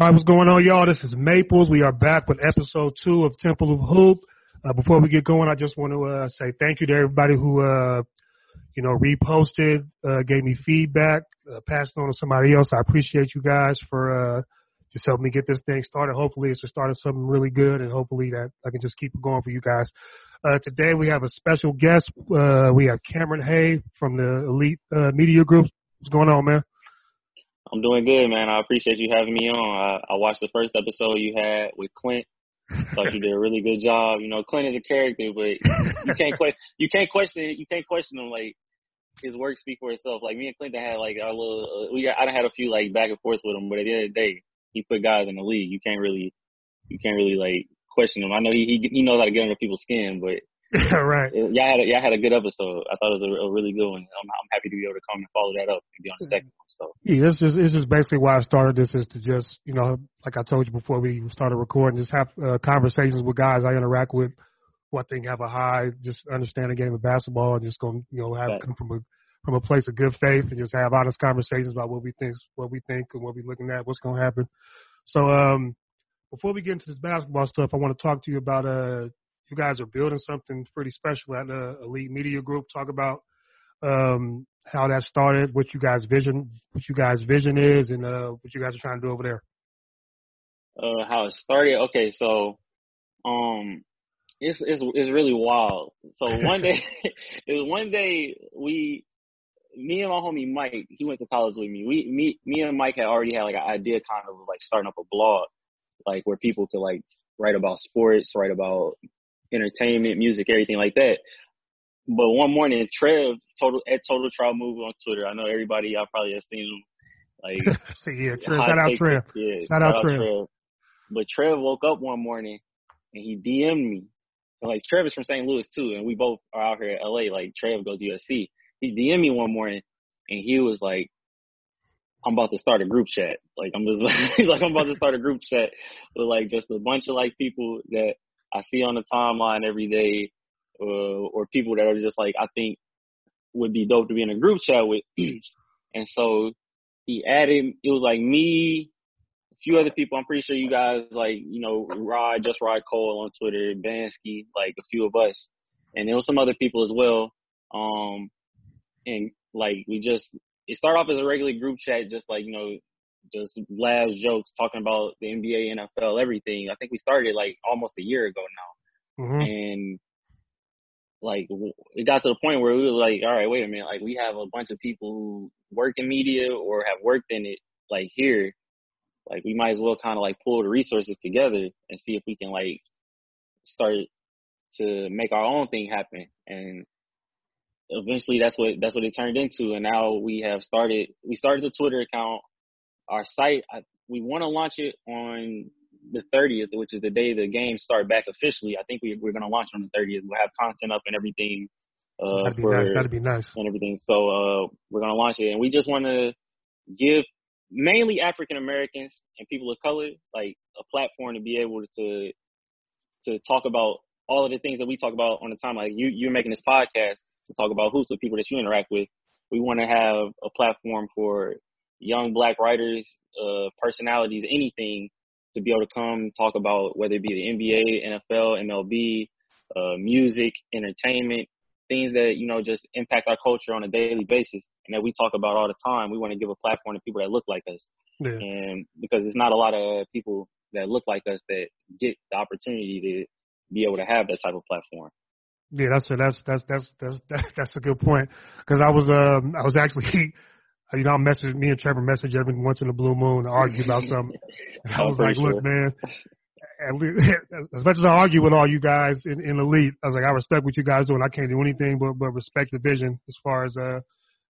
All right, what's going on, y'all? This is Maples. We are back with episode two of Temple of Hoop. Uh, before we get going, I just want to uh, say thank you to everybody who, uh, you know, reposted, uh, gave me feedback, uh, passed on to somebody else. I appreciate you guys for uh, just helping me get this thing started. Hopefully, it's the start of something really good, and hopefully that I can just keep it going for you guys. today, we have a special guest. we have Cameron Hay from the Elite Media Group. What's going on, man? I'm doing good, man. I appreciate you having me on. I, I watched the first episode you had with Clint. Thought you did a really good job. You know, Clint is a character, but you can't question you can't question you can't question him. Like his work speak for itself. Like me and Clinton had like our little uh, we got, I had a few like back and forth with him, but at the end of the day, he put guys in the league. You can't really you can't really like question him. I know he he, he knows how to get under people's skin, but right. Y'all had a, y'all had a good episode. I thought it was a, a really good one. I'm, I'm happy to be able to come and follow that up and be on the second one. So yeah, this is this is basically why I started this is to just you know like I told you before we started recording, just have uh, conversations with guys I interact with, who I think have a high just understand the game of basketball and just go you know have right. come from a from a place of good faith and just have honest conversations about what we think what we think and what we're looking at, what's going to happen. So um, before we get into this basketball stuff, I want to talk to you about uh you guys are building something pretty special at the Elite Media Group. Talk about um, how that started, what you guys vision, what you guys vision is, and uh, what you guys are trying to do over there. Uh, how it started? Okay, so um, it's it's it's really wild. So one day, it was one day we, me and my homie Mike, he went to college with me. We me me and Mike had already had like an idea, kind of like starting up a blog, like where people could like write about sports, write about entertainment, music, everything like that. But one morning, Trev total at Total Trial Move on Twitter. I know everybody y'all probably have seen him. Like yeah, Trev, shout out Trev. Yeah, shout, shout out Trev. Trev. But Trev woke up one morning and he DM'd me. like Trev is from St. Louis too, and we both are out here at LA. Like Trev goes to USC. He DM'd me one morning and he was like, I'm about to start a group chat. Like I'm just like I'm about to start a group chat with like just a bunch of like people that I see on the timeline every day, uh, or people that are just like I think would be dope to be in a group chat with. and so he added, it was like me, a few other people. I'm pretty sure you guys like, you know, Rod, just Rod Cole on Twitter, Bansky, like a few of us, and there was some other people as well. Um, and like we just, it started off as a regular group chat, just like you know, just laughs, jokes, talking about the NBA, NFL, everything. I think we started like almost a year ago now, mm-hmm. and like it got to the point where we were like, all right, wait a minute, like we have a bunch of people who work in media or have worked in it, like here, like we might as well kind of like pull the resources together and see if we can like start to make our own thing happen. And eventually that's what that's what it turned into. And now we have started we started the twitter account our site, I, we want to launch it on the 30th, which is the day the games start back officially. I think we, we're going to launch on the 30th. We'll have content up and everything. Uh, That'd be for, nice. That'd be nice. And everything. So, uh, we're going to launch it and we just want to give mainly African Americans and people of color, like a platform to be able to, to talk about all of the things that we talk about on the time. Like you, you're making this podcast to talk about who's the people that you interact with. We want to have a platform for young black writers, uh, personalities, anything to be able to come talk about whether it be the NBA, NFL, MLB, uh, music, entertainment, things that, you know, just impact our culture on a daily basis and that we talk about all the time. We want to give a platform to people that look like us. Yeah. And because there's not a lot of people that look like us that get the opportunity to be able to have that type of platform. Yeah, that's a, that's that's that's that's that's a good point because I was um I was actually you know I message me and Trevor message every once in a blue moon to argue about something. I was like, sure. look, man, as much as I argue with all you guys in, in elite, I was like, I respect what you guys do, and I can't do anything but but respect the vision as far as uh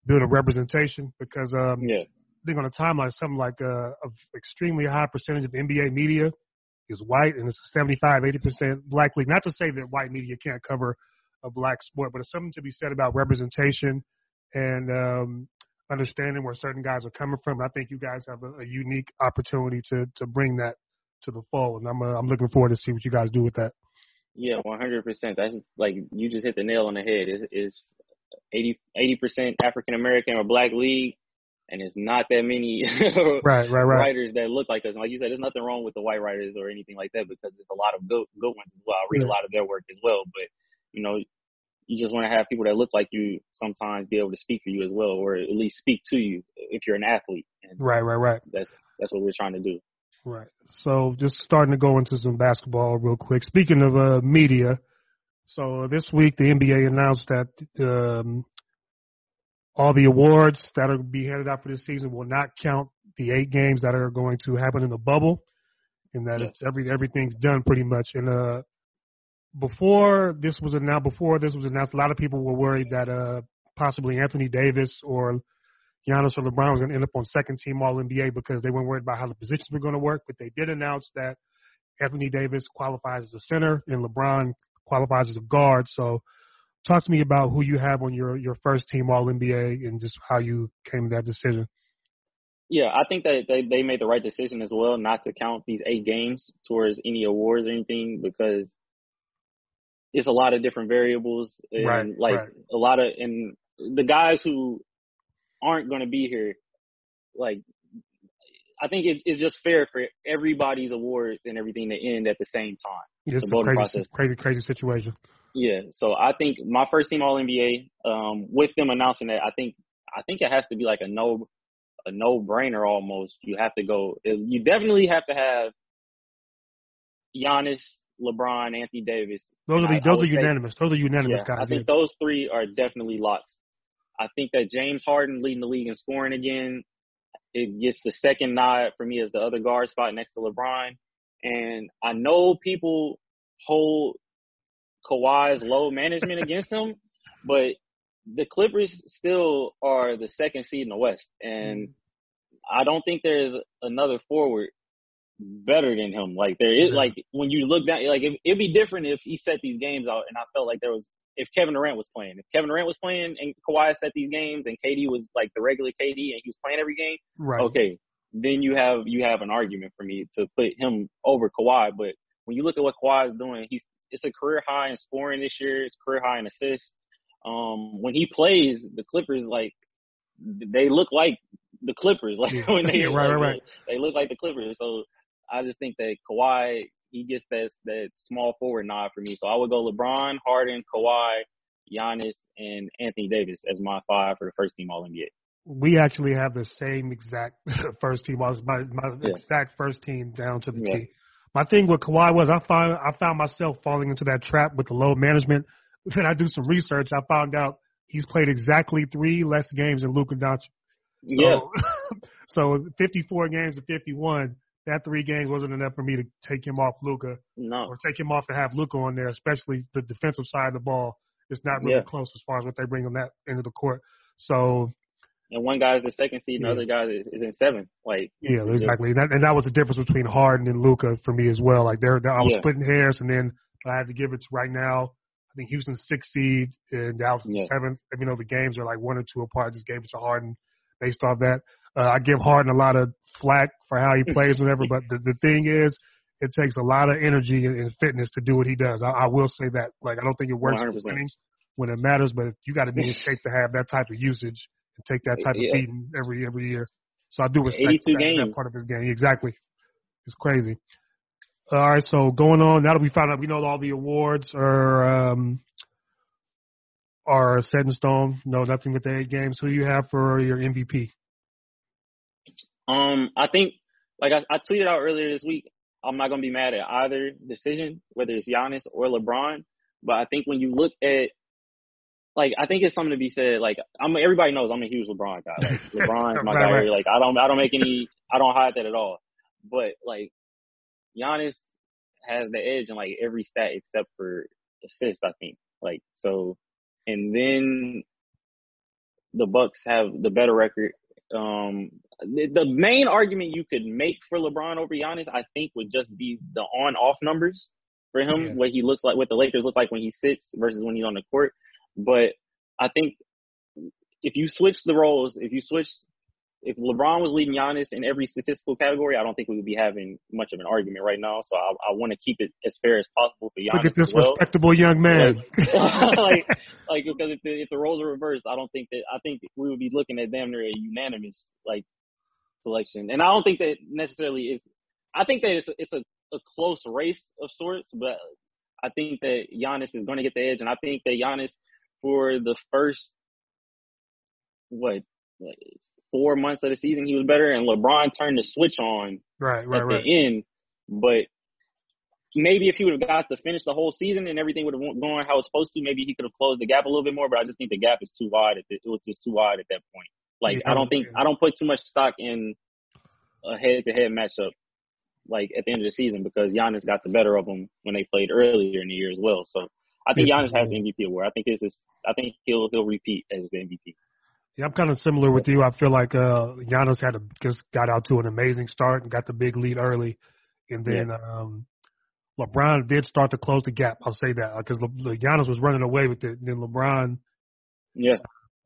building representation because um Yeah. I think on a timeline something like uh, a extremely high percentage of NBA media is white and it's 75, 80 percent black league. Not to say that white media can't cover a black sport, but it's something to be said about representation and um, understanding where certain guys are coming from. I think you guys have a, a unique opportunity to to bring that to the fold, and I'm uh, I'm looking forward to see what you guys do with that. Yeah, one hundred percent. That's like you just hit the nail on the head. It's, it's 80 percent African American or black league, and it's not that many Right, right, right. writers that look like us. And like you said, there's nothing wrong with the white writers or anything like that because there's a lot of good good ones as well. I read Yeah. a lot of their work as well, but you know, you just want to have people that look like you sometimes be able to speak for you as well, or at least speak to you if you're an athlete. And Right, right, right. that's that's what we're trying to do. Right. So just starting to go into some basketball real quick. Speaking of uh, media, so this week the NBA announced that um, all the awards that are be handed out for this season will not count the eight games that are going to happen in the bubble, and that Yes. it's every everything's done pretty much. And uh, before this was announced, before this was announced, a lot of people were worried that uh, possibly Anthony Davis or Giannis or LeBron was going to end up on second team All NBA because they weren't worried about how the positions were going to work. But they did announce that Anthony Davis qualifies as a center and LeBron qualifies as a guard. So, talk to me about who you have on your your first team All NBA and just how you came to that decision. Yeah, I think that they, they made the right decision as well not to count these eight games towards any awards or anything because it's a lot of different variables and Right, like right. a lot of and the guys who aren't going to be here, like I think it, it's just fair for everybody's awards and everything to end at the same time. It's The a crazy, process. crazy, crazy situation. Yeah, so I think my first team All NBA, um, with them announcing that, I think I think it has to be like a no a no brainer almost. You have to go. You definitely have to have Giannis, LeBron, Anthony Davis. Those are the, I those are would say- unanimous. Those are unanimous yeah, guys. I think yeah. those three are definitely locks. I think that James Harden leading the league in scoring again, it gets the second nod for me as the other guard spot next to LeBron. And I know people hold Kawhi's load management against him, but the Clippers still are the second seed in the West, and mm-hmm. I don't think there's another forward better than him. Like there is, like when you look down, like it, it'd be different if he set these games out, and I felt like there was if Kevin Durant was playing, if Kevin Durant was playing and Kawhi set these games, and KD was like the regular KD and he was playing every game, right. okay, then you have you have an argument for me to put him over Kawhi. But when you look at what Kawhi is doing, he's it's a career high in scoring this year. It's career high in assists. Um, when he plays, the Clippers like they look like the Clippers. Like when they Yeah, right, like, right, right. they look like the Clippers. So I just think that Kawhi he gets that that small forward nod for me. So I would go LeBron, Harden, Kawhi, Giannis, and Anthony Davis as my five for the first team All NBA. we actually have the same exact first team. I was my, my Yeah. exact first team down to the Yeah. T. My thing with Kawhi was I found I found myself falling into that trap with the load management. Then I do some research. I found out he's played exactly three less games than Luka Doncic. Yeah. So, so 54 games to 51. That three games wasn't enough for me to take him off Luka No. or take him off to have Luka on there, especially the defensive side of the ball. It's not really Yeah. close as far as what they bring on that end of the court. So and one guy's the second seed, and the other guy is, is in seventh. Like Yeah, it's just- exactly. That, and that was the difference between Harden and Luka for me as well. Like they're, they're I was Yeah. splitting hairs, and then I had to give it to right now. I think Houston's sixth seed and Dallas Yeah. seventh. You know the games are like one or two apart. Just gave it to Harden based off that. Uh, I give Harden a lot of flack for how he plays, whatever. But the the thing is, it takes a lot of energy and, and fitness to do what he does. I, I will say that. Like I don't think it works for 100%. winning when it matters, but you got to be in shape to have that type of usage and take that type Yeah. of beating every every year. So I do respect 82 that, that part of his game. Exactly. It's crazy. All right, so going on now that we found out we know all the awards are um, are set in stone. No, nothing with the eight games. Who do you have for your MVP? Um, I think, like I, I tweeted out earlier this week, I'm not gonna be mad at either decision, whether it's Giannis or LeBron. But I think when you look at like I think it's something to be said. Like I'm everybody knows I'm a huge LeBron guy. Like LeBron my right, guy. right. Like I don't I don't make any I don't hide that at all. But like Giannis has the edge in like every stat except for assist, I think. Like so and then the Bucks have the better record. Um the, the main argument you could make for LeBron over Giannis, I think, would just be the on off numbers for him, Yeah. what he looks like, what the Lakers look like when he sits versus when he's on the court. But I think if you switch the roles, if you switch, if LeBron was leading Giannis in every statistical category, I don't think we would be having much of an argument right now. So I, I want to keep it as fair as possible for Giannis Look at this well. respectable young man. like, like because if the if the roles are reversed, I don't think that I think we would be looking at damn near a unanimous like selection, and I don't think that necessarily is. I think that it's a, it's a, a close race of sorts, but I think that Giannis is going to get the edge, and I think that Giannis for the first what, four months of the season he was better, and LeBron turned the switch on right, right, at right. the end, but maybe if he would have got to finish the whole season and everything would have gone how it's supposed to, maybe he could have closed the gap a little bit more. But I just think the gap is too wide. It was just too wide at that point. Like Yeah, I don't think. I don't put too much stock in a head-to-head matchup. Like at the end of the season, because Giannis got the better of them when they played earlier in the year as well. So I think Yeah, Giannis has the. MVP award. I think it's just, I think he'll he'll repeat as the MVP. Yeah, I'm kind of similar with you. I feel like uh Giannis had a, just got out to an amazing start and got the big lead early, and then um LeBron did start to close the gap. I'll say that because Le- Le- Giannis was running away with it. And then LeBron Yeah,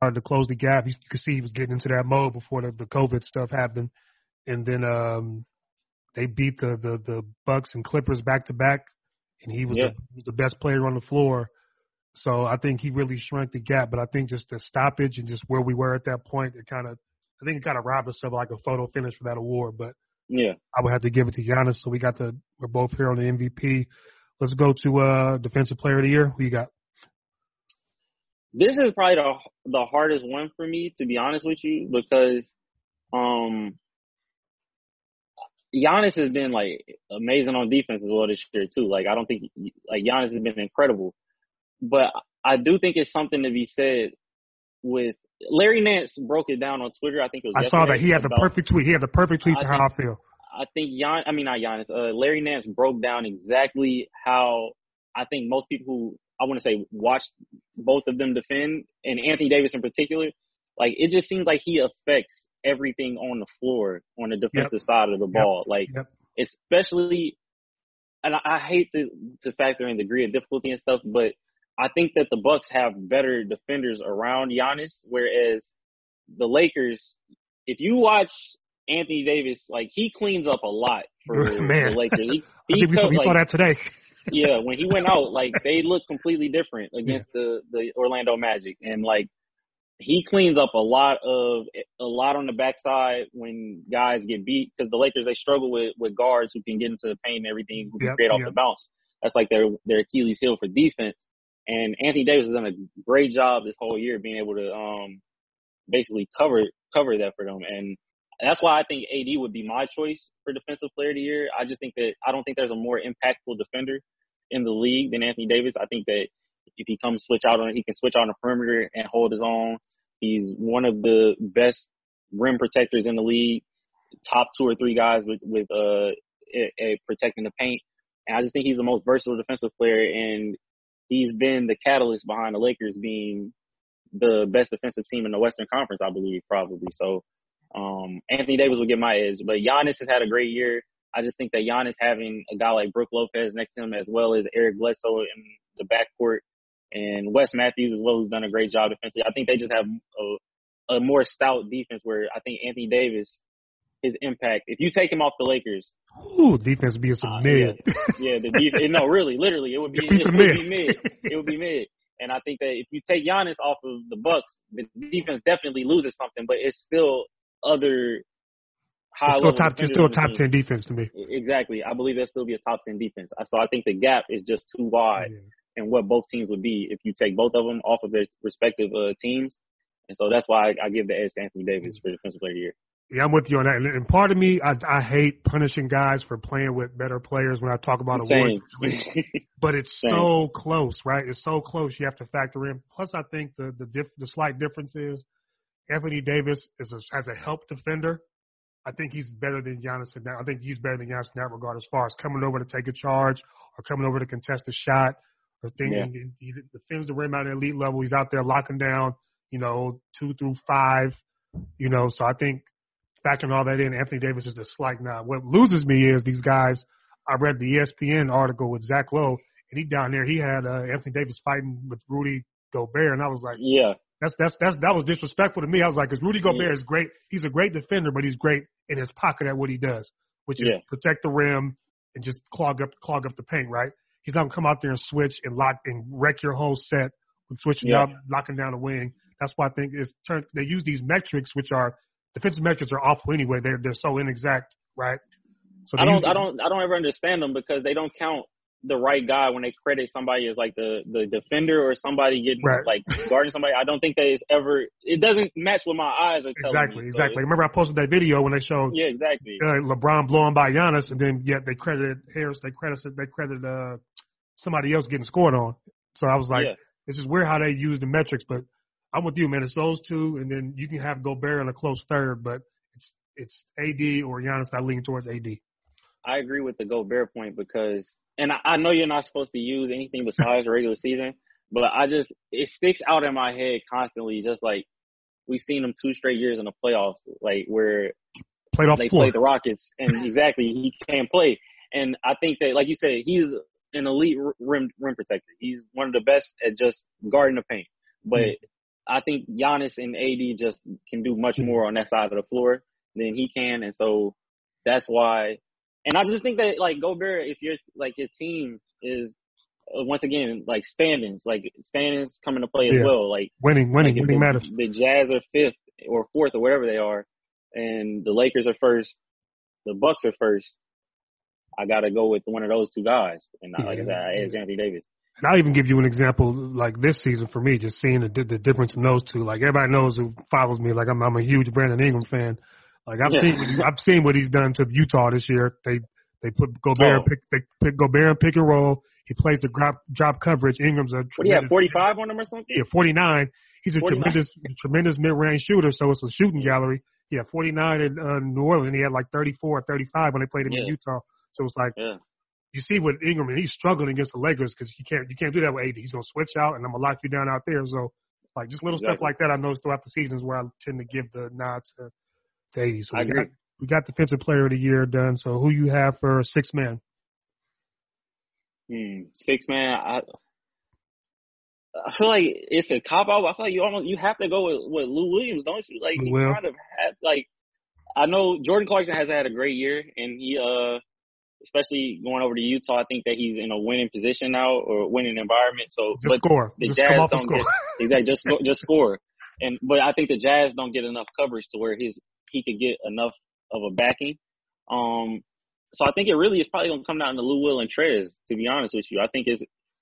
started to close the gap. He, you could see he was getting into that mode before the, the COVID stuff happened, and then um they beat the the the Bucks and Clippers back to back, and he was, Yeah. the, he was the best player on the floor. So I think he really shrunk the gap. But I think just the stoppage and just where we were at that point, it kind of I think it kind of robbed us of like a photo finish for that award. But yeah. I would have to give it to Giannis. So we got the we're both here on the MVP. Let's go to uh defensive player of the year. Who you got? This is probably the the hardest one for me to be honest with you because um Giannis has been like amazing on defense as well this year too. Like I don't think like Giannis has been incredible, but I do think it's something to be said with Larry Nance broke it down on Twitter. I think it was. I saw that he had the perfect tweet. He had the perfect tweet I for how I feel. I think Gian, I mean not Giannis, uh, Larry Nance broke down exactly how I think most people who I want to say watched both of them defend, and Anthony Davis in particular, like it just seems like he affects everything on the floor on the defensive side of the ball. Like Yep. especially, and I, I hate to to factor in degree of difficulty and stuff, but I think that the Bucks have better defenders around Giannis, whereas the Lakers, if you watch Anthony Davis, like he cleans up a lot for Man. the Lakers. He, I he think we, saw, we saw that today. Yeah, when he went out, like they look completely different against the the Orlando Magic, and like he cleans up a lot of a lot on the backside when guys get beat because the Lakers they struggle with with guards who can get into the paint and everything who can Yep, create off yep. the bounce. That's like their their Achilles heel for defense. And Anthony Davis has done a great job this whole year being able to um basically cover cover that for them. And that's why I think AD would be my choice for defensive player of the year. I just think that I don't think there's a more impactful defender in the league than Anthony Davis. I think that if he comes switch out on, he can switch out on the perimeter and hold his own. He's one of the best rim protectors in the league, top two or three guys with with uh a, a protecting the paint. And I just think he's the most versatile defensive player, and he's been the catalyst behind the Lakers being the best defensive team in the Western Conference, I believe, probably. So um Anthony Davis will get my edge, but Giannis has had a great year. I just think that Giannis having a guy like Brook Lopez next to him, as well as Eric Bledsoe in the backcourt, and Wes Matthews as well, who's done a great job defensively. I think they just have a, a more stout defense. Where I think Anthony Davis, his impact, if you take him off the Lakers, Ooh, defense being some Uh, mid. yeah, the defense. no, really, literally, it would be be it some would mid. be mid. It would be mid. And I think that if you take Giannis off of the Bucks, the defense definitely loses something, but it's still other high still level. top. It's still a top ten defense to me. Exactly. I believe there'll still be a top 10 defense. So I think the gap is just too wide Yeah. in what both teams would be if you take both of them off of their respective uh, teams. And so that's why I, I give the edge to Anthony Davis for Defensive Player of the Year. Yeah, I'm with you on that. And, and part of me, I, I hate punishing guys for playing with better players when I talk about awards. but it's Same. so close, right? It's so close. You have to factor in. Plus, I think the the, diff, the slight difference is Anthony Davis is a, as a help defender. I think he's better than Giannis in that. I think he's better than Giannis in that regard as far as coming over to take a charge or coming over to contest a shot or thinking yeah. he, he defends the rim at an elite level. He's out there locking down, you know, two through five, you know. So I think factoring all that in, Anthony Davis is the slight nod. What loses me is these guys. I read the ESPN article with Zach Lowe, and he down there he had uh, Anthony Davis fighting with Rudy Gobert, and I was like, yeah, that's that's that's that was disrespectful to me. I was like, because Rudy Gobert yeah. is great. He's a great defender, but he's great in his pocket at what he does, which is yeah. protect the rim and just clog up clog up the paint. Right? He's not gonna come out there and switch and lock and wreck your whole set with switching yeah. up, locking down the wing. That's why I think it's turned. They use these metrics, which are defensive metrics are awful anyway. They're they're so inexact, right? So I don't I don't I don't ever understand them because they don't count the right guy when they credit somebody as like the the defender or somebody getting right. like guarding somebody. I don't think that is ever. It doesn't match what my eyes are telling exactly, me. Exactly, so Remember I posted that video when they showed yeah exactly uh, LeBron blowing by Giannis, and then yet they credited Harris. They credited they credited uh somebody else getting scored on. So I was like, yeah. it's just weird how they use the metrics, but I'm with you, man. It's those two, and then you can have Gobert in a close third, but it's it's AD or Giannis. I lean towards AD. I agree with the Gobert point because, and I, I know you're not supposed to use anything besides regular season, but I just it sticks out in my head constantly. Just like we've seen him two straight years in the playoffs, like where played off they the played the Rockets, and exactly he can't play. And I think that, like you said, he's an elite rim rim protector. He's one of the best at just guarding the paint. But mm-hmm. I think Giannis and AD just can do much more on that side of the floor than he can, and so that's why. And I just think that like Gobert, if you're like your team is uh, once again like standings, like standings come into play as yeah. well. Like winning, winning, like winning the, matters. The Jazz are fifth or fourth or whatever they are, and the Lakers are first. The Bucks are first. I got to go with one of those two guys, and yeah. like I said, I Anthony Davis. And I'll even give you an example like this season for me, just seeing the, the difference in those two. Like everybody knows who follows me, like I'm, I'm a huge Brandon Ingram fan. Like I've yeah. seen, I've seen what he's done to Utah this year. They they put Gobert, oh. pick, they pick Gobert and pick and roll. He plays the drop drop coverage. Ingram's a what, yeah, 45 on him or something. Yeah, 49. He's a 49. tremendous tremendous mid range shooter, so it's a shooting gallery. Yeah, 49 in uh, New Orleans. He had like 34 or 35 when they played him yeah. in Utah. So it's like yeah you see with Ingram, and he's struggling against the Lakers because you can't you can't do that with AD. He's gonna switch out, and I'm gonna lock you down out there. So like just little exactly. stuff like that, I noticed throughout the seasons where I tend to give the nod to, AD. So I we agree. got we got defensive player of the year done. So who you have for six man? Hmm, six man. I I feel like it's a cop out. I feel like you almost you have to go with, with Lou Williams, don't you? Like you kind of have like I know Jordan Clarkson has had a great year, and he uh especially going over to Utah. I think that he's in a winning position now or winning environment. So, just but score. the just Jazz don't get exactly just just score. And but I think the Jazz don't get enough coverage to where his he could get enough of a backing. Um, so I think it really is probably gonna come down to Lou Will and Trez. To be honest with you, I think it's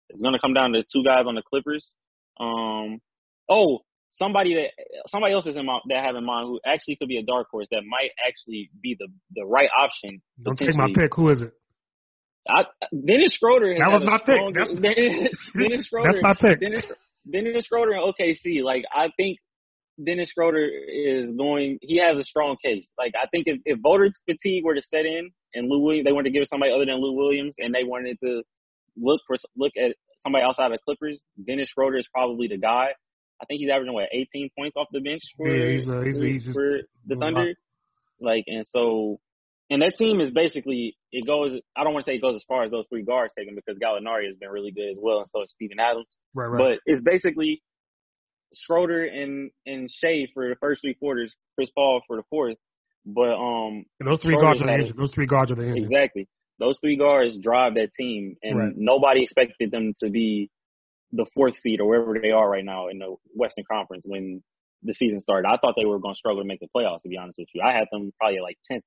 it's gonna come down to two guys on the Clippers. Um, oh, somebody that somebody else is in my that I have in mind who actually could be a dark horse that might actually be the the right option. Don't take my pick. Who is it? I, Dennis Schroeder. That was my strong, pick. That's, Dennis, Dennis Schroeder. That's my pick. Dennis, Dennis Schroeder in OKC. Like I think Dennis Schroeder is going. He has a strong case. Like I think if, if voter fatigue were to set in and Lou Williams, they wanted to give somebody other than Lou Williams, and they wanted to look for look at somebody outside of Clippers. Dennis Schroeder is probably the guy. I think he's averaging what 18 points off the bench for yeah, he's, uh, he's, for, he's for the Thunder. Like and so, and that team is basically it goes. I don't want to say it goes as far as those three guards taken because Gallinari has been really good as well, and so is Steven Adams. Right, right. But it's basically Schroeder and and Shai for the first three quarters, Chris Paul for the fourth. But um, and those three guards are the engine. Those three guards are the engine. Exactly. Those three guards drive that team, and right. nobody expected them to be the fourth seed or wherever they are right now in the Western Conference when the season started. I thought they were going to struggle to make the playoffs. To be honest with you, I had them probably like tenth.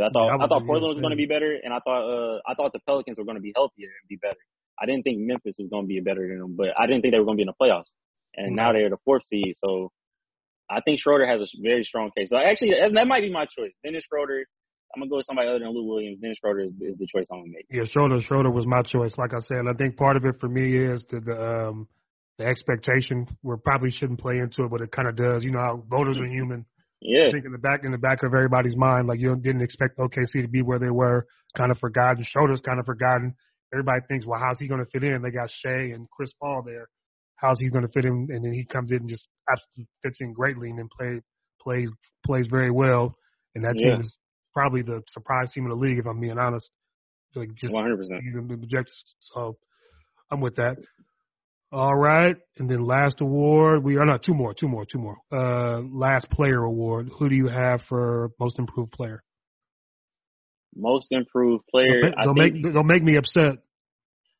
I thought yeah, I, I thought Portland was going to be better, and I thought uh I thought the Pelicans were going to be healthier and be better. I didn't think Memphis was going to be better than them, but I didn't think they were going to be in the playoffs. And mm-hmm. now they're the fourth seed, so I think Schroeder has a very strong case. So actually, that might be my choice. Dennis Schroeder. I'm gonna go with somebody other than Lou Williams. Dennis Schroeder is, is the choice I'm gonna make. Yeah, Schroeder. Schroeder was my choice. Like I said, I think part of it for me is the the, um, the expectation. We probably shouldn't play into it, but it kind of does. You know how voters are human. Yeah. I think in the back in the back of everybody's mind, like you didn't expect OKC to be where they were. Kind of forgotten. Schroeder's kind of forgotten. Everybody thinks, well, how's he going to fit in? They got Shai and Chris Paul there. How's he going to fit in? And then he comes in and just absolutely fits in greatly and then play, plays plays very well. And that Yeah. team is probably the surprise team in the league, if I'm being honest. Like just 100. percent even the objectives. So I'm with that. All right, and then last award we are not two more, two more, two more. Uh, last player award. Who do you have for most improved player? Most improved player. Don't, I don't think, make don't make me upset.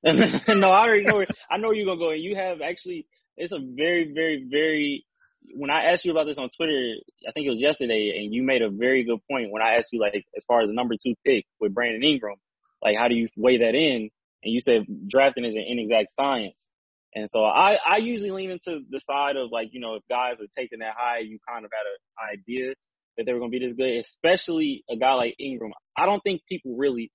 no, I already know. I know you're gonna go, and you have actually. It's a very, very, very. When I asked you about this on Twitter, I think it was yesterday, and you made a very good point when I asked you like, as far as the number two pick with Brandon Ingram, like how do you weigh that in? And you said drafting is an inexact science. And so I, I usually lean into the side of like, you know, if guys are taking that high, you kind of had an idea that they were going to be this good, especially a guy like Ingram. I don't think people really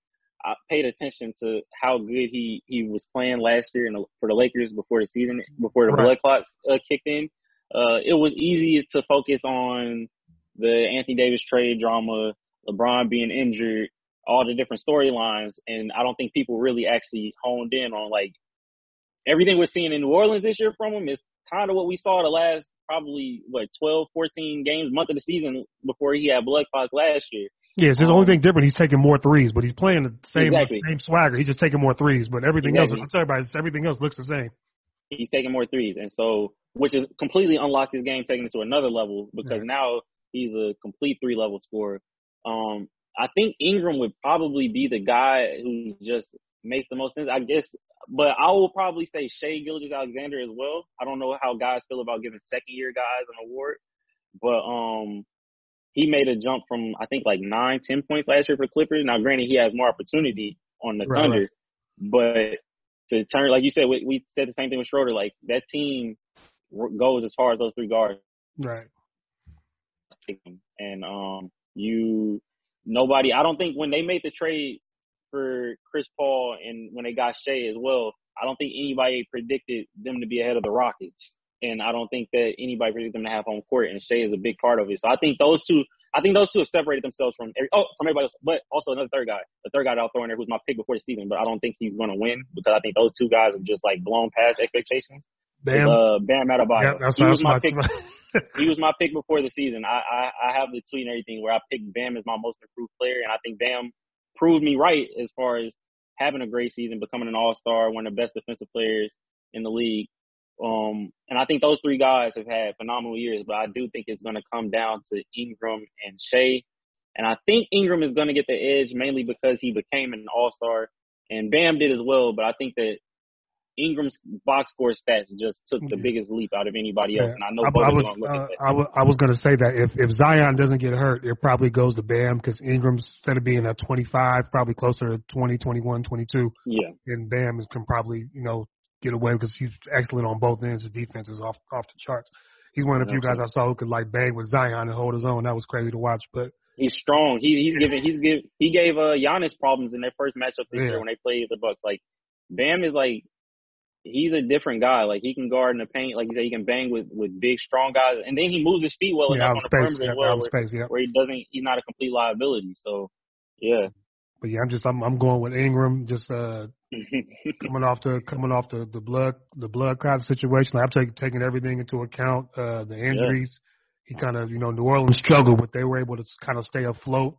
uh, paid attention to how good he, he was playing last year in for the Lakers before the season, before the Right. blood clots uh, kicked in. Uh, it was easy to focus on the Anthony Davis trade drama, LeBron being injured, all the different storylines. And I don't think people really actually honed in on like everything we're seeing in New Orleans this year from him is kind of what we saw the last probably what 12, 14 games, month of the season before he had blood clots last year. Yeah, it's just the Um, only thing different. He's taking more threes, but he's playing the same Exactly. same swagger. He's just taking more threes, but everything Exactly. else, I tell everybody, everything else looks the same. He's taking more threes, and so which is completely unlocked his game, taking it to another level because Yeah. now he's a complete three level scorer. Um, I think Ingram would probably be the guy who just makes the most sense. I guess, but I will probably say Shai Gilgeous-Alexander as well. I don't know how guys feel about giving second year guys an award, but um, he made a jump from I think like nine, ten points last year for Clippers. Now, granted, he has more opportunity on the Right, Thunder, right. but to turn like you said, we, we said the same thing with Schroeder. Like that team goes as far as those three guards Right. And um, you nobody. I don't think when they made the trade for Chris Paul and when they got Shai as well, I don't think anybody predicted them to be ahead of the Rockets. And I don't think that anybody predicted them to have home court. And Shai is a big part of it. So I think those two. I think those two have separated themselves from every, oh from everybody else. But also another third guy, the third guy that I'll throw in there who's my pick before the season. But I don't think he's going to win because I think those two guys have just like blown past expectations. Bam. Uh, Bam Adebayo. yeah, that's, he was my my pick he was my pick before the season. I, I I have the tweet and everything where I picked Bam as my most improved player, and I think Bam proved me right as far as having a great season, becoming an All Star, one of the best defensive players in the league. Um, and I think those three guys have had phenomenal years, but I do think it's going to come down to Ingram and Shai. And I think Ingram is going to get the edge mainly because he became an All Star, and Bam did as well. But I think that Ingram's box score stats just took the Yeah. biggest leap out of anybody else, Yeah. and I know I, I was going to uh, at that. I, was going to say that if if Zion doesn't get hurt, it probably goes to Bam because Ingram's instead of being at 25, probably closer to 20, 21, 22, Yeah, and Bam is, can probably you know get away because he's excellent on both ends. His defense is off off the charts. He's one of the few guys I saw who could like bang with Zion and hold his own. That was crazy to watch. But he's strong. He he's giving he's give he gave uh Giannis problems in their first matchup this Yeah. year when they played the Bucks. Like Bam is like he's a different guy. Like he can guard in the paint, like you said, he can bang with with big strong guys, and then he moves his feet well yeah, enough on the space, perimeter yeah, as well, where, space, yeah. where he doesn't he's not a complete liability. So yeah. But yeah, I'm just I'm I'm going with Ingram. Just uh coming off the coming off the the blood the blood clot situation. Like, I'm taking taking everything into account. Uh, the injuries. He kind of you know New Orleans struggled, but they were able to kind of stay afloat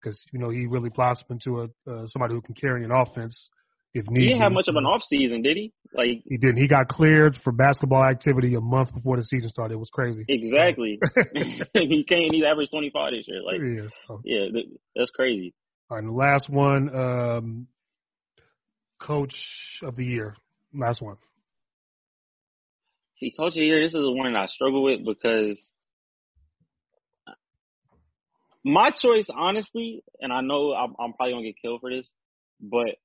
because you know he really blossomed into a uh, somebody who can carry an offense if he need. didn't have much of an off season, did he? Like He didn't. He got cleared for basketball activity a month before the season started. It was crazy. exactly. he can't. He's averaged twenty five this year. Like yeah. So. yeah, that's crazy. All right, and the last one, um, coach of the year. Last one. See, coach of the year, this is the one I struggle with because my choice, honestly, and I know I'm, I'm probably gonna get killed for this, but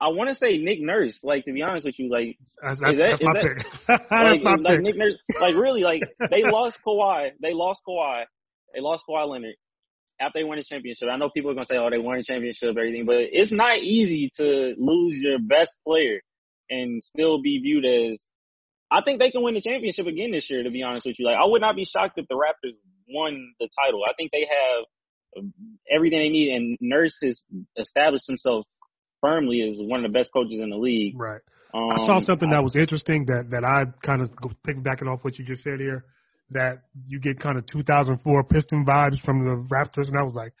I want to say Nick Nurse. Like to be honest with you, like That's, that's, that- that's my that- pick. like, that's my like pick. Nick Nurse, like really, like they lost Kawhi. They lost Kawhi. They lost Kawhi Leonard after they won the championship. I know people are gonna say, "Oh, they won a championship, everything," but it's not easy to lose your best player and still be viewed as. I think they can win the championship again this year. To be honest with you, like I would not be shocked if the Raptors won the title. I think they have everything they need, and Nurse has established himself firmly as one of the best coaches in the league. Right. Um, I saw something that was interesting that that I kind of piggybacking off what you just said here. That you get kind of 2004 Piston vibes from the Raptors, and I was like,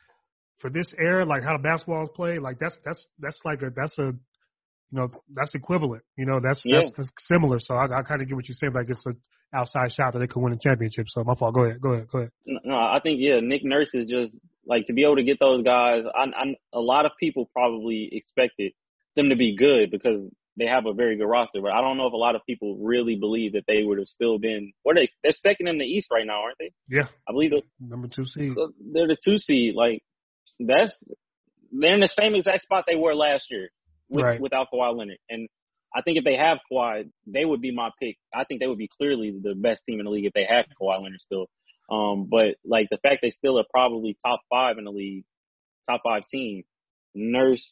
for this era, like how the basketball is played, like that's that's that's like a that's a you know that's equivalent. You know that's Yeah. that's, that's similar. So I, I kind of get what you're saying. Like it's an outside shot that they could win a championship. So my fault. Go ahead. Go ahead. Go ahead. No, I think yeah, Nick Nurse is just like to be able to get those guys. I, I, a lot of people probably expected them to be good because they have a very good roster, but I don't know if a lot of people really believe that they would have still been. What are they? They're second in the East right now, aren't they? Yeah. I believe they're, Number two seed. so they're the two seed. Like that's they're in the same exact spot they were last year with, Right. without Kawhi Leonard. And I think if they have Kawhi, they would be my pick. I think they would be clearly the best team in the league if they have Kawhi Leonard still. Um, but like the fact they still are probably top five in the league, top five team. Nurse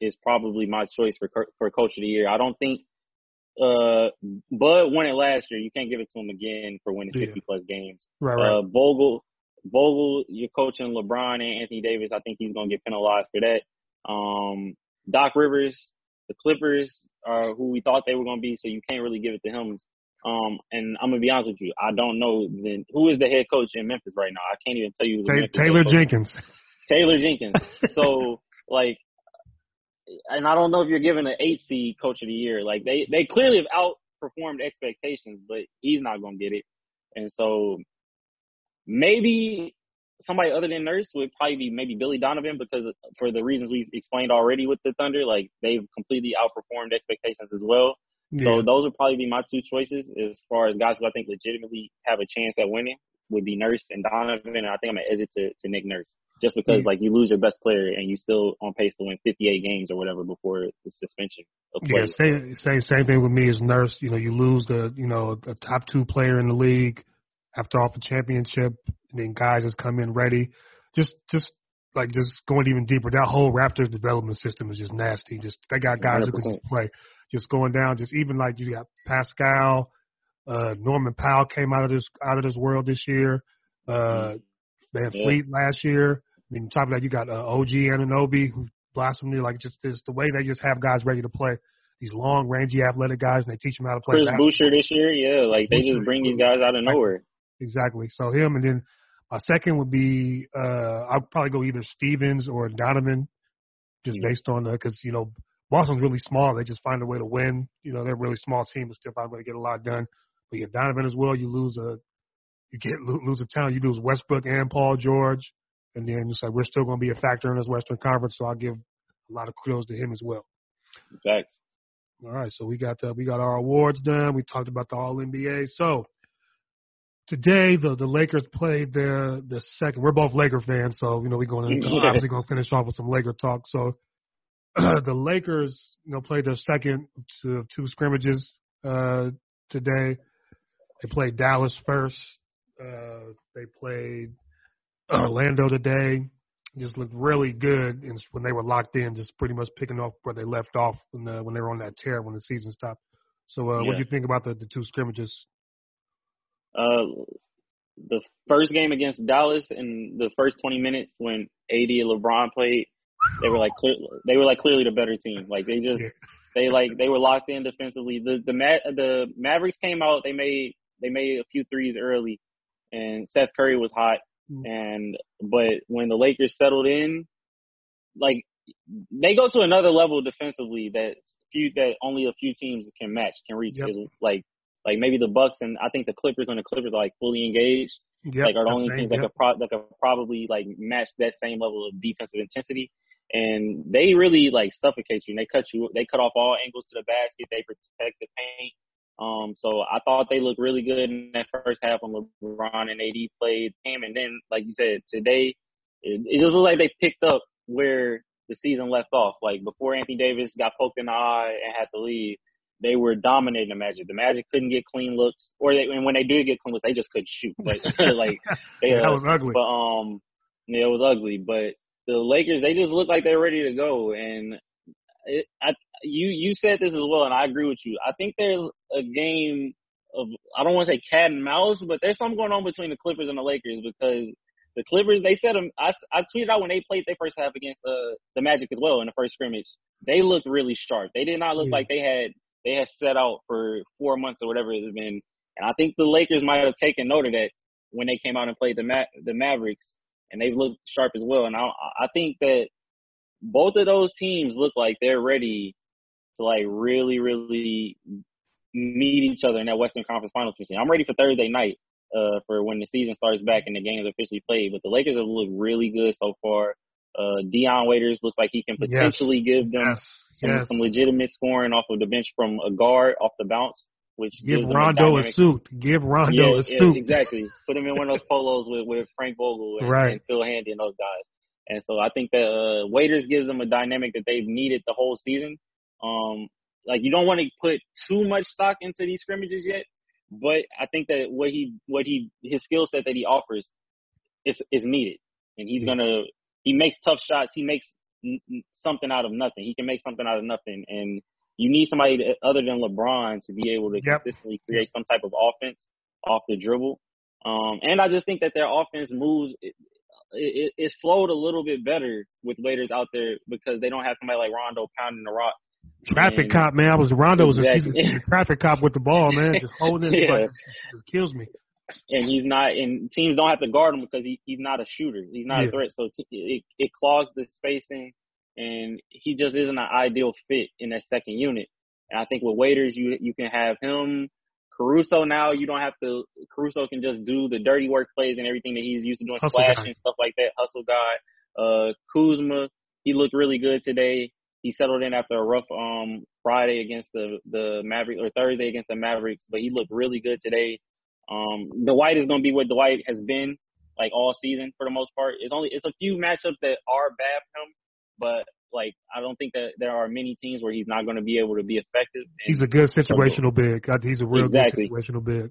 is probably my choice for for coach of the year. I don't think uh Bud won it last year. You can't give it to him again for winning Yeah. 50 plus games. Right. Right. Uh, Vogel, Vogel, you're coaching LeBron and Anthony Davis. I think he's gonna get penalized for that. Um, Doc Rivers, the Clippers are who we thought they were gonna be, so you can't really give it to him. Um, and I'm gonna be honest with you, I don't know then who is the head coach in Memphis right now. I can't even tell you. Taylor Jenkins. Taylor Jenkins. So like, and I don't know if you're giving an eight seed coach of the year. Like they they clearly have outperformed expectations, but he's not gonna get it. And so maybe somebody other than Nurse would probably be maybe Billy Donovan because for the reasons we've explained already with the Thunder, like they've completely outperformed expectations as well. Yeah. So those would probably be my two choices as far as guys who I think legitimately have a chance at winning would be Nurse and Donovan. And I think I'm gonna edge it to, to Nick Nurse just because Yeah. like you lose your best player and you still on pace to win 58 games or whatever before the suspension of. Yeah, same, same same thing with me as Nurse. You know, you lose the you know the top two player in the league after off a championship, and then guys just come in ready. Just just like just going even deeper. That whole Raptors development system is just nasty. Just they got guys who can just play. Just going down. Just even like you got Pascal, uh, Norman Powell came out of this out of this world this year. Uh, Van Yeah. Fleet last year. Then top of that, you got uh, OG Anunoby who blossomed. Like just this, the way they just have guys ready to play. These long, rangy, athletic guys, and they teach them how to play. Chris basketball. Boucher this year, yeah, like they Boucher, just bring these guys out of nowhere. Exactly. So him, and then my second would be uh I'd probably go either Stevens or Donovan, just Yeah. based on the because you know Boston's really small. They just find a way to win. You know they're a really small team, but still find a way to get a lot done. But yeah, Donovan as well. You lose a you get lose a talent. You lose Westbrook and Paul George, and then it's like we're still going to be a factor in this Western Conference. So I'll give a lot of kudos to him as well. Thanks. All right, so we got uh, we got our awards done. We talked about the All NBA. So today the the Lakers played their the second. We're both Laker fans, so you know we're going to obviously going to finish off with some Laker talk. So the Lakers, you know, played their second to two scrimmages uh, today. They played Dallas first. Uh, they played Orlando today. Just looked really good and when they were locked in, just pretty much picking off where they left off when the, when they were on that tear when the season stopped. So, uh, what do you think about the, the two scrimmages? Uh, the first game against Dallas in the first 20 minutes when AD and LeBron played, they were like clear, they were like clearly the better team. Like they just Yeah. they like they were locked in defensively. The the Ma- the Mavericks came out. They made they made a few threes early, and Seth Curry was hot. Mm. And but when the Lakers settled in, like they go to another level defensively that few that only a few teams can match can reach. Yep. Like like maybe the Bucks and I think the Clippers and the Clippers are like fully engaged. Yep, like are the only same, teams that yep. could pro- that could probably like match that same level of defensive intensity. And they really like suffocate you. And they cut you. They cut off all angles to the basket. They protect the paint. Um, so I thought they looked really good in that first half when LeBron and AD played him. And then, like you said, today it, it just looked like they picked up where the season left off. Like before Anthony Davis got poked in the eye and had to leave, they were dominating the Magic. The Magic couldn't get clean looks, or they, and when they did get clean looks, they just couldn't shoot. But like they, that uh, was ugly. but um, yeah, it was ugly. But the Lakers, they just look like they're ready to go. And it, I, you you said this as well, and I agree with you. I think there's a game of I don't want to say cat and mouse, but there's something going on between the Clippers and the Lakers because the Clippers they said them. I I tweeted out when they played their first half against uh, the Magic as well in the first scrimmage. They looked really sharp. They did not look Yeah. like they had they had set out for four months or whatever it's been. And I think the Lakers might have taken note of that when they came out and played the Ma- the Mavericks, and they've looked sharp as well. And I I think that both of those teams look like they're ready to like really really meet each other in that Western Conference Finals. I'm ready for Thursday night uh, for when the season starts back and the games officially played. But the Lakers have looked really good so far. Uh, Dion Waiters looks like he can Yes. potentially give them Yes, some, yes. some legitimate scoring off of the bench from a guard off the bounce, which Give Rondo a dynamic- suit. Give Rondo yeah, a yeah, suit. exactly. Put him in one of those polos with, with Frank Vogel and, Right. and Phil Handy and those guys. And so I think that uh, Waiters gives them a dynamic that they've needed the whole season. Um, like you don't want to put too much stock into these scrimmages yet, but I think that what he what he his skill set that he offers is is needed, and he's gonna he makes tough shots. He makes n- something out of nothing. He can make something out of nothing, and you need somebody that, other than LeBron to be able to Yep. consistently create some type of offense off the dribble. Um, and I just think that their offense moves. It, it, it flowed a little bit better with Waiters out there because they don't have somebody like Rondo pounding the rock. Traffic And- cop, man. I was Rondo was a, he's a, Exactly. a traffic cop with the ball, man. Just holding it, Yeah. like, it kills me. and he's not and teams don't have to guard him because he, he's not a shooter. He's not Yeah. a threat. So t- it it clogs the spacing and he just isn't an ideal fit in that second unit. And I think with Waiters you you can have him Caruso now you don't have to Caruso can just do the dirty work plays and everything that he's used to doing, Hustle guy. slashing stuff like that, hustle guy. Uh Kuzma, he looked really good today. He settled in after a rough um Friday against the the Mavericks or Thursday against the Mavericks, but he looked really good today. Um, Dwight is going to be what Dwight has been like all season for the most part. It's only it's a few matchups that are bad for him, but like I don't think that there are many teams where he's not going to be able to be effective. He's a good situational big. He's a real Exactly. good situational big.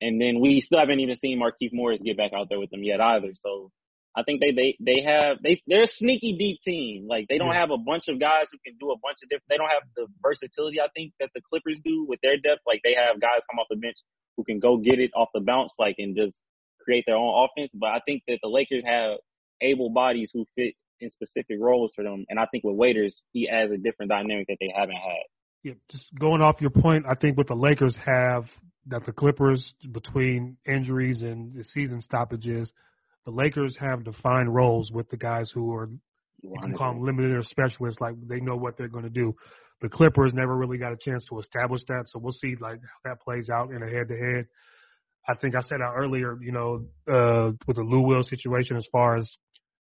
and then we still haven't even seen Markieff Morris get back out there with them yet either. So I think they they they have they they're a sneaky deep team. Like they don't Yeah. have a bunch of guys who can do a bunch of different. They don't have the versatility I think that the Clippers do with their depth. Like they have guys come off the bench who can go get it off the bounce, like and just create their own offense. But I think that the Lakers have able bodies who fit in specific roles for them. And I think with Waiters, he adds a different dynamic that they haven't had. Yeah, just going off your point, I think what the Lakers have that the Clippers between injuries and the season stoppages, the Lakers have defined roles with the guys who are you can call them limited or specialists, like they know what they're going to do. The Clippers never really got a chance to establish that, so we'll see like how that plays out in a head to head. I think I said out earlier, you know, uh, with the Lou Will situation as far as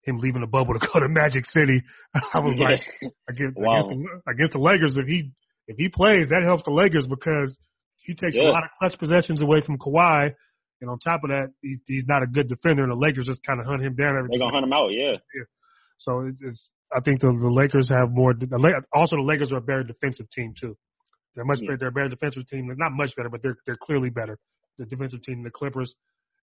him leaving the bubble to go to Magic City, I was like, against, Wow. against, the, against the Lakers, if he if he plays, that helps the Lakers because he takes a lot of clutch possessions away from Kawhi, and on top of that, he's, he's not a good defender, and the Lakers just kind of hunt him down every time. They're gonna hunt him out, yeah. so it's, it's I think the, the Lakers have more. The, also, the Lakers are a better defensive team too. They're much Yeah. better. They're a better defensive team. They're not much better, but they're they're clearly better. The defensive team, the Clippers,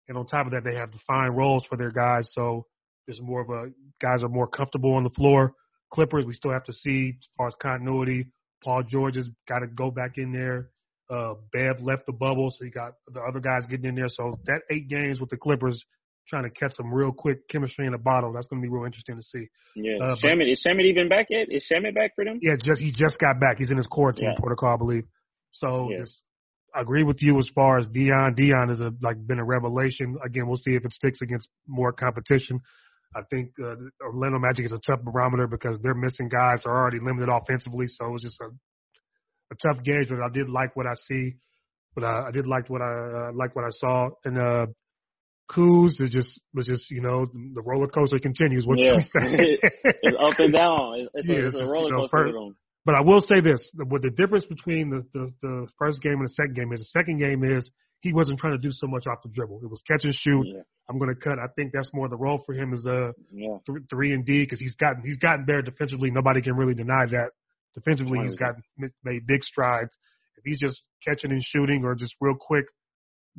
and on top of that, they have defined roles for their guys. So there's more of a guys are more comfortable on the floor. Clippers, we still have to see as far as continuity. Paul George has got to go back in there. Uh, Bev left the bubble, so you got the other guys getting in there. So that eight games with the Clippers, trying to catch some real quick chemistry in a bottle. That's going to be real interesting to see. Yeah. Uh, is Shamet even back yet? Is Shamet back for them? Yeah, just he just got back. He's in his quarantine Yeah. protocol, I believe. So Yeah. just I agree with you as far as Dion. Dion is a like been a revelation. Again, we'll see if it sticks against more competition. I think uh, Orlando Magic is a tough barometer because they're missing guys are already limited offensively. So it was just a a tough gauge. But I did like what I see. But I, I did like what I uh, like what I saw. And uh, Kuz is just was just you know the roller coaster continues. What Yeah. can we say? It's up and down. It's, Yeah, a, it's it's a roller you know, coaster first- But I will say this: what the difference between the, the the first game and the second game is the second game is he wasn't trying to do so much off the dribble. It was catch and shoot. Yeah. I'm going to cut. I think that's more the role for him as a Yeah. th- three and D because he's gotten he's gotten better defensively. Nobody can really deny that. Defensively, he's 100%. gotten made big strides. If he's just catching and shooting or just real quick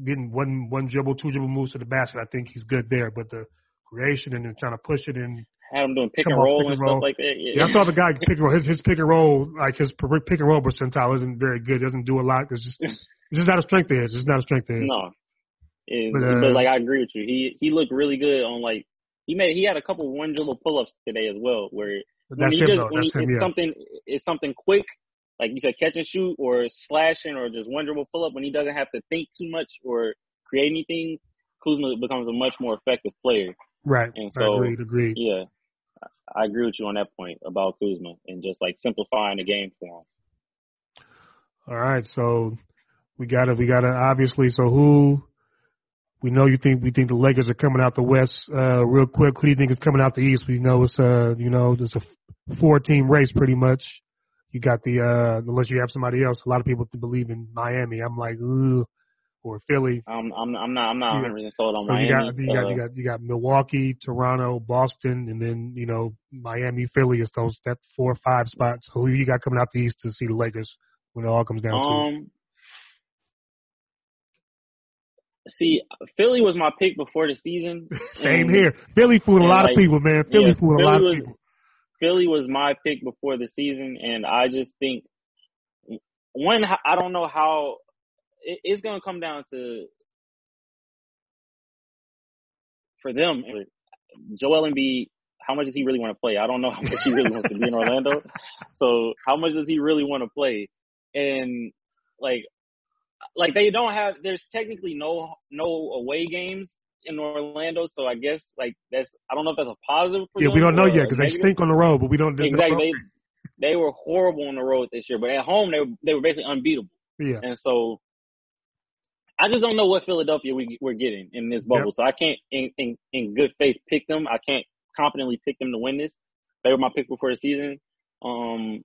getting one one dribble, two dribble moves to the basket, I think he's good there. But the creation and then trying to push it in. Had him doing pick and roll pick and and stuff like that. Yeah, I saw the guy pick and roll. His his pick and roll like his pick and roll percentile isn't very good. Doesn't do a lot. It's just it's just not a strength of his. It's just not a strength of his. No. It- But, but, uh, like I agree with you. He he looked really good on like he made he had a couple one dribble pull ups today as well where But when that's he him just though. when he, That's him. it's Yeah. something it's something quick, like you said, catch and shoot or slashing or just one dribble pull up when he doesn't have to think too much or create anything, Kuzma becomes a much more effective player. Right. And so- agreed. Agreed. Yeah. I- I agree with you on that point about Kuzma and just like simplifying the game for him. All right, so we got to we got to obviously. So who we know you think we think the Lakers are coming out the West uh, real quick. Who do you think is coming out the East? We know it's uh you know there's a four team race pretty much. You got the uh unless you have somebody else. A lot of people believe in Miami. I'm like ooh, or Philly. I'm I'm I'm not I'm not 100 percent sold on So Miami. you got you got you got you got Milwaukee, Toronto, Boston, and then you know Miami, Philly is those that four or five spots. So who you got coming out the East to see the Lakers when it all comes down to it? Um, see, Philly was my pick before the season. Same and here. Philly fooled a lot like, of people, man. Philly yeah, fooled a lot Philly of was- people. Philly was my pick before the season, and I just think one, I don't know how it, it's going to come down to for them. Joel Embiid, how much does he really want to play? I don't know how much he really wants to be in Orlando. So how much does he really want to play? And like, like they don't have. There's technically no no away games in Orlando, so I guess like that's. I don't know if that's a positive for Yeah, we don't know yet because they stink on the road, but we don't. Exactly. They, they were horrible on the road this year, but at home they were, they were basically unbeatable. yeah. And so I just don't know what Philadelphia we, we're getting in this bubble. So I can't, in, in, in good faith, pick them. I can't confidently pick them to win this. They were my pick before the season. Um,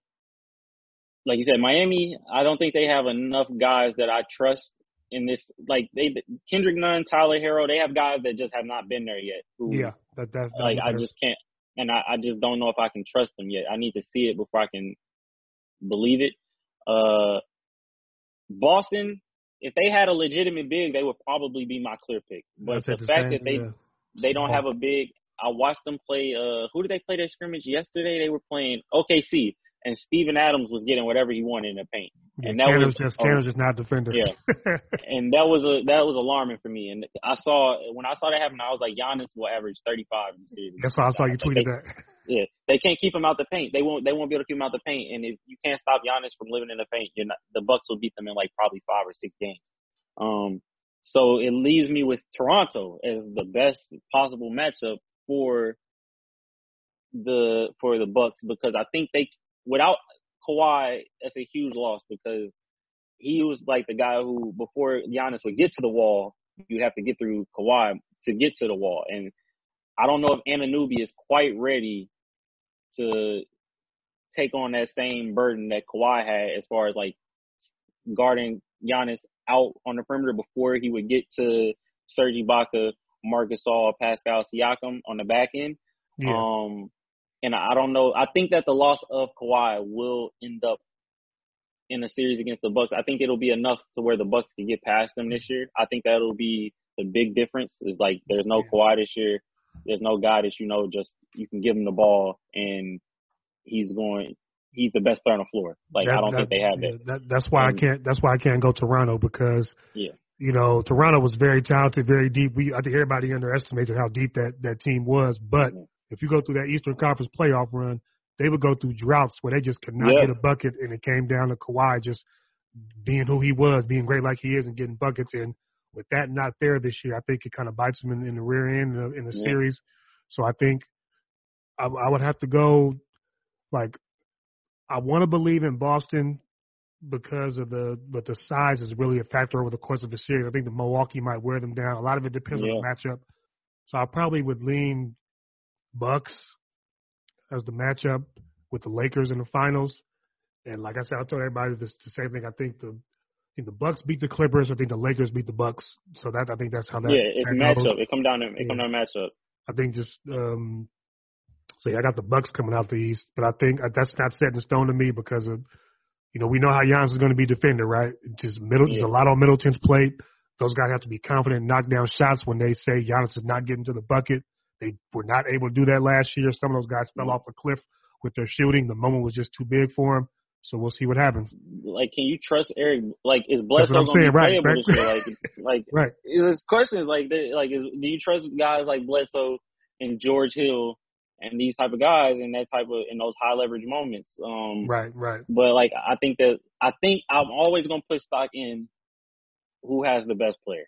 like you said, Miami, I don't think they have enough guys that I trust in this. Like they, Kendrick Nunn, Tyler Herro, they have guys that just have not been there yet. Who, Yeah, that that, that like I just can't, and I, I just don't know if I can trust them yet. I need to see it before I can believe it. Uh, Boston, if they had a legitimate big, they would probably be my clear pick. But that's the fact that they yeah. they don't have a big, I watched them play. Uh, who did they play their scrimmage yesterday? They were playing OKC, and Steven Adams was getting whatever he wanted in the paint, Yeah, and that Kanter's was- just Kanter's just not defenders. Yeah. and that was a that was alarming for me. And I saw when I saw that happen, I was like, Giannis will average 35 in the series. That's why I saw you Like, tweeted they- that. yeah, they can't keep him out the paint. They won't. They won't be able to keep him out the paint. And if you can't stop Giannis from living in the paint, you're not. The Bucks will beat them in like probably five or six games. Um, so it leaves me with Toronto as the best possible matchup for the for the Bucks because I think they without Kawhi, that's a huge loss because he was like the guy who before Giannis would get to the wall, you have to get through Kawhi to get to the wall, and I don't know if Anunoby is quite ready to take on that same burden that Kawhi had as far as like guarding Giannis out on the perimeter before he would get to Serge Ibaka, Marcus Gasol, Pascal Siakam on the back end. Yeah, Um, and I don't know. I think that the loss of Kawhi will end up in a series against the Bucks. I think it'll be enough to where the Bucks can get past them this year. I think that'll be the big difference. Is like there's no Yeah. Kawhi this year. There's no guy that you know just you can give him the ball and he's going. He's the best player on the floor. Like I don't that- think they have yeah, that. that. That's why And- I can't. That's why I can't go Toronto because Yeah. you know Toronto was very talented, very deep. We I think everybody underestimated how deep that that team was. But Mhm. If you go through that Eastern Conference playoff run, they would go through droughts where they just could not Yeah. get a bucket, and it came down to Kawhi just being who he was, being great like he is, and getting buckets. And with that not there this year, I think it kind of bites him in, in the rear end in the, in the Yeah. series. So I think I, I would have to go like I want to believe in Boston because of the but the size is really a factor over the course of the series. I think the Milwaukee might wear them down. A lot of it depends on the matchup. So I probably would lean Bucks as the matchup with the Lakers in the finals. And like I said, I told everybody this, the same thing. I think the I think the Bucks beat the Clippers. I think the Lakers beat the Bucks. So that I think that's how that. yeah, it's that matchup. goes. It come down to it Yeah. come down to matchup. I think just um so yeah, I got the Bucks coming out the East, but I think uh, that's not set in stone to me because of you know we know how Giannis is going to be defended, right? Just middle, there's Yeah. a lot on Middleton's plate. Those guys have to be confident, and knock down shots when they say Giannis is not getting to the bucket. They were not able to do that last year. Some of those guys fell Mhm. off a cliff with their shooting. The moment was just too big for them. So we'll see what happens. Like, can you trust Eric? Like, is Bledsoe gonna saying, be right, playable right. Like, like Right. this question is like, like, is, do you trust guys like Bledsoe and George Hill and these type of guys in that type of in those high leverage moments? Um, Right. Right. But like, I think that I think I'm always gonna put stock in who has the best player.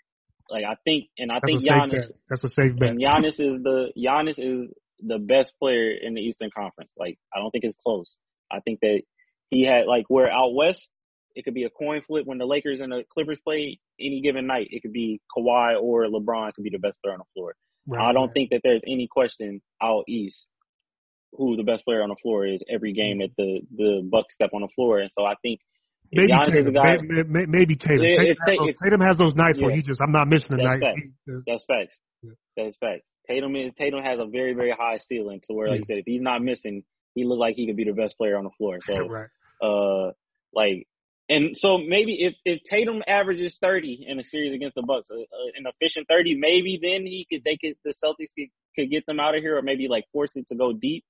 Like, I think, and I That's think Giannis bet. That's a safe bet. and Giannis is the Giannis is the best player in the Eastern Conference. Like I don't think it's close. I think that he had like where out west it could be a coin flip when the Lakers and the Clippers play any given night. It could be Kawhi or LeBron could be the best player on the floor. Right, I don't right. think that there's any question out east who the best player on the floor is every game mm-hmm. that the the Bucks step on the floor. And so I think Maybe Giannis Tatum. guy. May- may- maybe Tatum. Yeah, Tatum, has those, Tatum has those nights where he just, I'm not missing a That's night. That's facts. Yeah. That's facts. Tatum is Tatum has a very very high ceiling to where, like Yeah. you said, if he's not missing, he looks like he could be the best player on the floor. So, right. uh, like, and so maybe if if Tatum averages thirty in a series against the Bucks, uh, uh, an efficient thirty, maybe then he could they could the Celtics could, could get them out of here, or maybe like force it to go deep.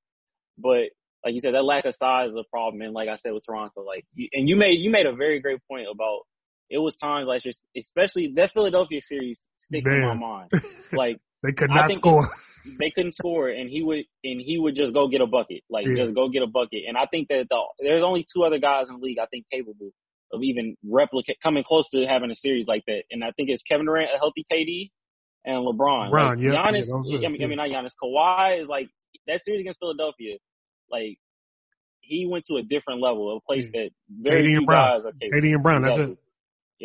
But like you said, that lack of size is a problem. And like I said with Toronto, like, you, and you made you made a very great point about it was times like just especially that Philadelphia series sticks in my mind. Like They could not score. they couldn't score, and he would and he would just go get a bucket, like Yeah. just go get a bucket. And I think that the, there's only two other guys in the league I think capable of even replicate coming close to having a series like that. And I think it's Kevin Durant, a healthy KD, and LeBron. LeBron, like, yeah, Giannis, yeah, I, mean. I mean not Giannis. Kawhi is like that series against Philadelphia, like. He went to a different level, a place mm. that very KD few and Bron. guys are capable. KD and Bron, that's Exactly. it.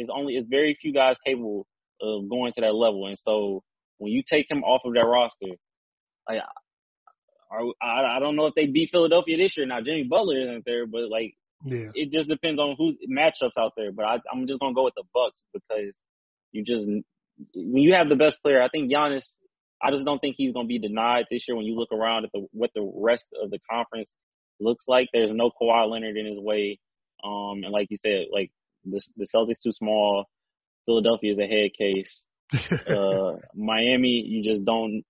It's only it's very few guys capable of going to that level, and so when you take him off of that roster, like are, I I don't know if they beat Philadelphia this year. Now Jimmy Butler isn't there, but like Yeah. it just depends on who matchups out there. But I, I'm just gonna go with the Bucks because you just when you have the best player, I think Giannis. I just don't think he's gonna be denied this year. When you look around at the what the rest of the conference looks like, there's no Kawhi Leonard in his way. Um, and like you said, like the the Celtics too small. Philadelphia is a head case. Uh, Miami, you just don't.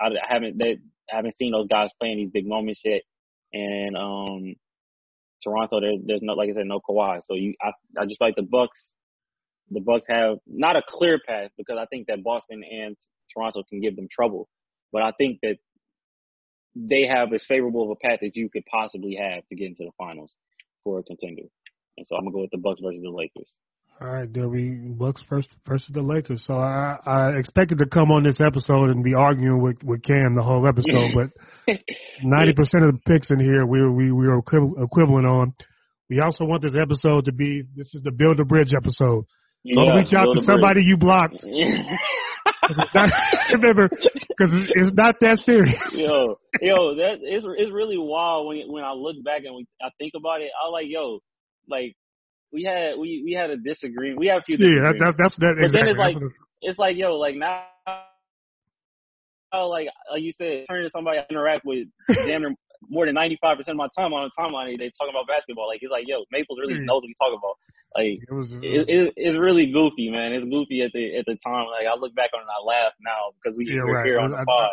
I, I haven't they I haven't seen those guys playing these big moments yet. And um, Toronto, there's there's no like I said, no Kawhi. So you, I I just like the Bucks. The Bucks have not a clear path because I think that Boston and Toronto can give them trouble, but I think that they have as favorable of a path as you could possibly have to get into the finals for a contender. And so I'm gonna go with the Bucks versus the Lakers. All right, there we Bucks first versus the Lakers. So I, I expected to come on this episode and be arguing with, with Cam the whole episode, but ninety percent of the picks in here we we we are equivalent on. We also want this episode to be this is the build a bridge episode. Don't Yeah, reach out to a bridge. somebody you blocked. It's not, remember, because it's, it's not that serious. yo, yo, that it's it's really wild when when I look back and we, I think about it. I like, yo, like we had we we had a disagreement. We had a few Yeah, that, that, that's that. But then it's like- it's like, yo, like now, like like you said, turning to somebody I interact with damn near more than ninety five percent of my time on a timeline, they talking about basketball. Like he's like, yo, Maples really knows what he's talking about. Like it was. it, it, it's really goofy, man. It's goofy at the at the time. Like I look back on it, and I laugh now because we Yeah, we're right. here on I- the pod.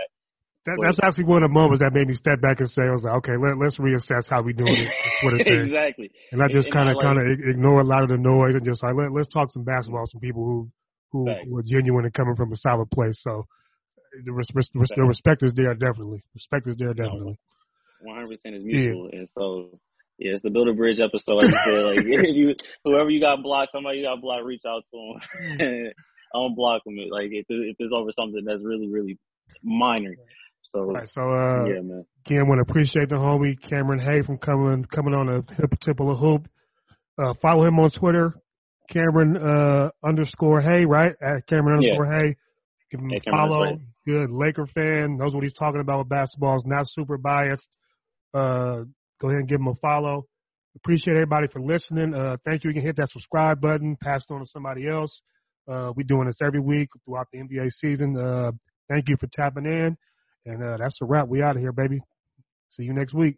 That, that's actually one of the moments that made me step back and say, I was like, okay, let, let's reassess how we doing it. Twitter thing. exactly. And I just kind of kind of ignore a lot of the noise and just like let, let's talk some basketball, some people who who, are genuine and coming from a solid place. So the, res- res- res- the respect is there definitely. Respect is there definitely. One hundred percent is mutual, and so yeah, it's the build a bridge episode. Like you said, like if you whoever you got blocked, somebody you got blocked, reach out to them, unblock them. Like if if it's over something that's really really minor. So right, so uh, yeah, man. again, want to appreciate the homie Cameron Hay from coming coming on a hip tip of a hoop. Uh, follow him on Twitter, Cameron uh, underscore Hay, right? At Cameron Yeah. underscore Hay. Give him Yeah, a follow. Good Laker fan, knows what he's talking about with basketball. Is not super biased. Uh, go ahead and give them a follow. Appreciate everybody for listening. Uh, thank you. You can hit that subscribe button, pass it on to somebody else. Uh, we're doing this every week throughout the NBA season. Uh, thank you for tapping in. And uh, that's a wrap. We out of here, baby. See you next week.